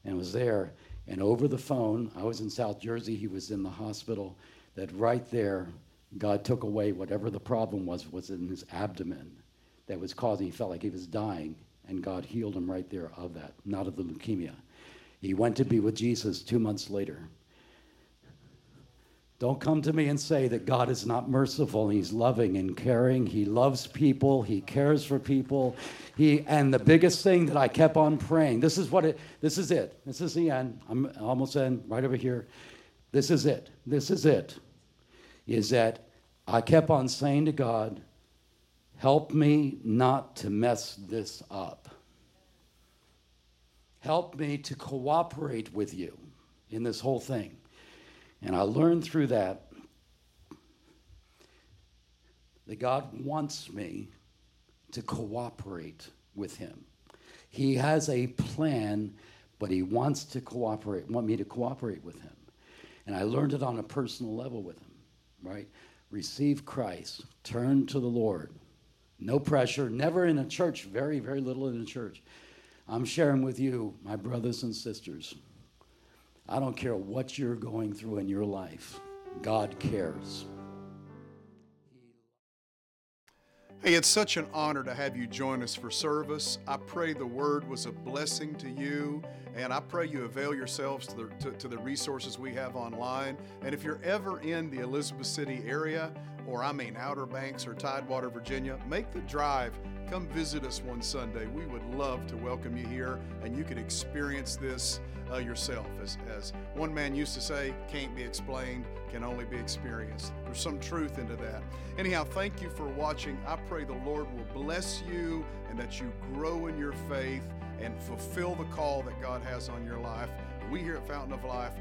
and was there. And over the phone, I was in South Jersey. He was in the hospital. That right there, God took away whatever the problem was was in his abdomen that was causing. He felt like he was dying, and God healed him right there of that, not of the leukemia. He went to be with Jesus two months later. Don't come to me and say that God is not merciful. He's loving and caring. He loves people. He cares for people. He and the biggest thing that I kept on praying. This is what it. This is it. This is the end. I'm almost in. Right over here. This is it. This is it. Is that I kept on saying to God, "Help me not to mess this up. Help me to cooperate with you in this whole thing." And I learned through that that God wants me to cooperate with Him. He has a plan, but He wants to cooperate, want me to cooperate with Him. And I learned it on a personal level with Him, right? Receive Christ, turn to the Lord. No pressure, never in a church, very, very little in a church. I'm sharing with you, my brothers and sisters. I don't care what you're going through in your life, God cares. Hey, it's such an honor to have you join us for service. I pray the word was a blessing to you, and I pray you avail yourselves to the, to, to, the resources we have online. And if you're ever in the Elizabeth City area, or I mean Outer Banks or Tidewater, Virginia, make the drive. Come visit us one Sunday. We would love to welcome you here, and you can experience this uh, yourself. As, as one man used to say, can't be explained, can only be experienced. There's some truth into that. Anyhow, thank you for watching. I pray the Lord will bless you and that you grow in your faith and fulfill the call that God has on your life. We here at Fountain of Life.